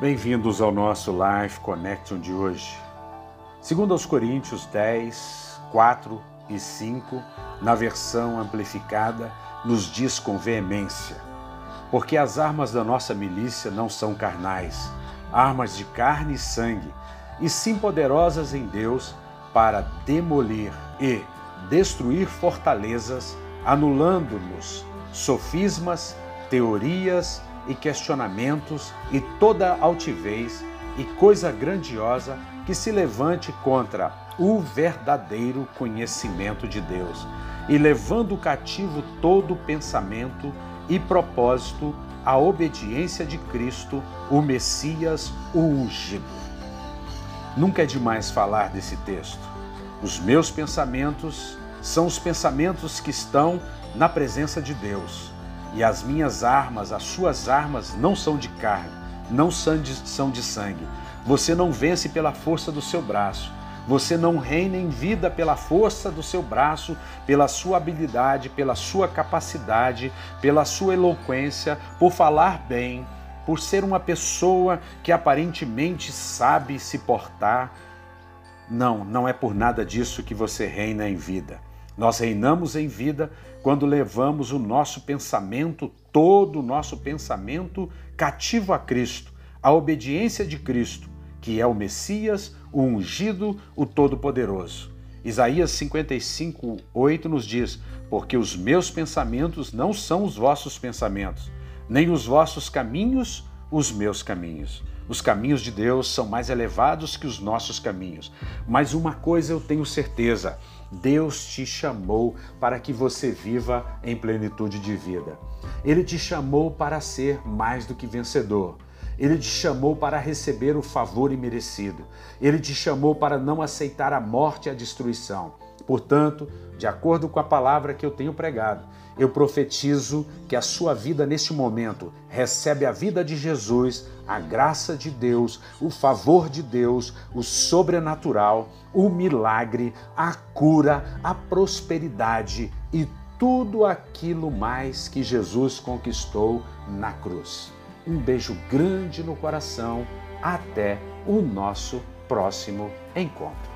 Bem-vindos ao nosso Life Connection de hoje. Segundo aos Coríntios 10, 4 e 5, na versão amplificada, nos diz com veemência: Porque as armas da nossa milícia não são carnais, armas de carne e sangue, e sim poderosas em Deus para demolir e destruir fortalezas, anulando-nos sofismas, teorias e questionamentos e toda altivez e coisa grandiosa que se levante contra o verdadeiro conhecimento de Deus, e levando cativo todo pensamento e propósito à obediência de Cristo, o Messias, o ungido. Nunca é demais falar desse texto. Os meus pensamentos são os pensamentos que estão na presença de Deus e as minhas armas, as suas armas, não são de carne, não são de, são de sangue. Você não vence pela força do seu braço. Você não reina em vida pela força do seu braço, pela sua habilidade, pela sua capacidade, pela sua eloquência, por falar bem, por ser uma pessoa que aparentemente sabe se portar. Não, não é por nada disso que você reina em vida. Nós reinamos em vida quando levamos o nosso pensamento, todo o nosso pensamento, cativo a Cristo, a obediência de Cristo, que é o Messias, o ungido, o Todo-Poderoso. Isaías 55, 8 nos diz: Porque os meus pensamentos não são os vossos pensamentos, nem os vossos caminhos os meus caminhos. Os caminhos de Deus são mais elevados que os nossos caminhos. Mas uma coisa eu tenho certeza: Deus te chamou para que você viva em plenitude de vida. Ele te chamou para ser mais do que vencedor. Ele te chamou para receber o favor imerecido. Ele te chamou para não aceitar a morte e a destruição. Portanto, de acordo com a palavra que eu tenho pregado, eu profetizo que a sua vida neste momento recebe a vida de Jesus, a graça de Deus, o favor de Deus, o sobrenatural, o milagre, a cura, a prosperidade e tudo aquilo mais que Jesus conquistou na cruz. Um beijo grande no coração. Até o nosso próximo encontro.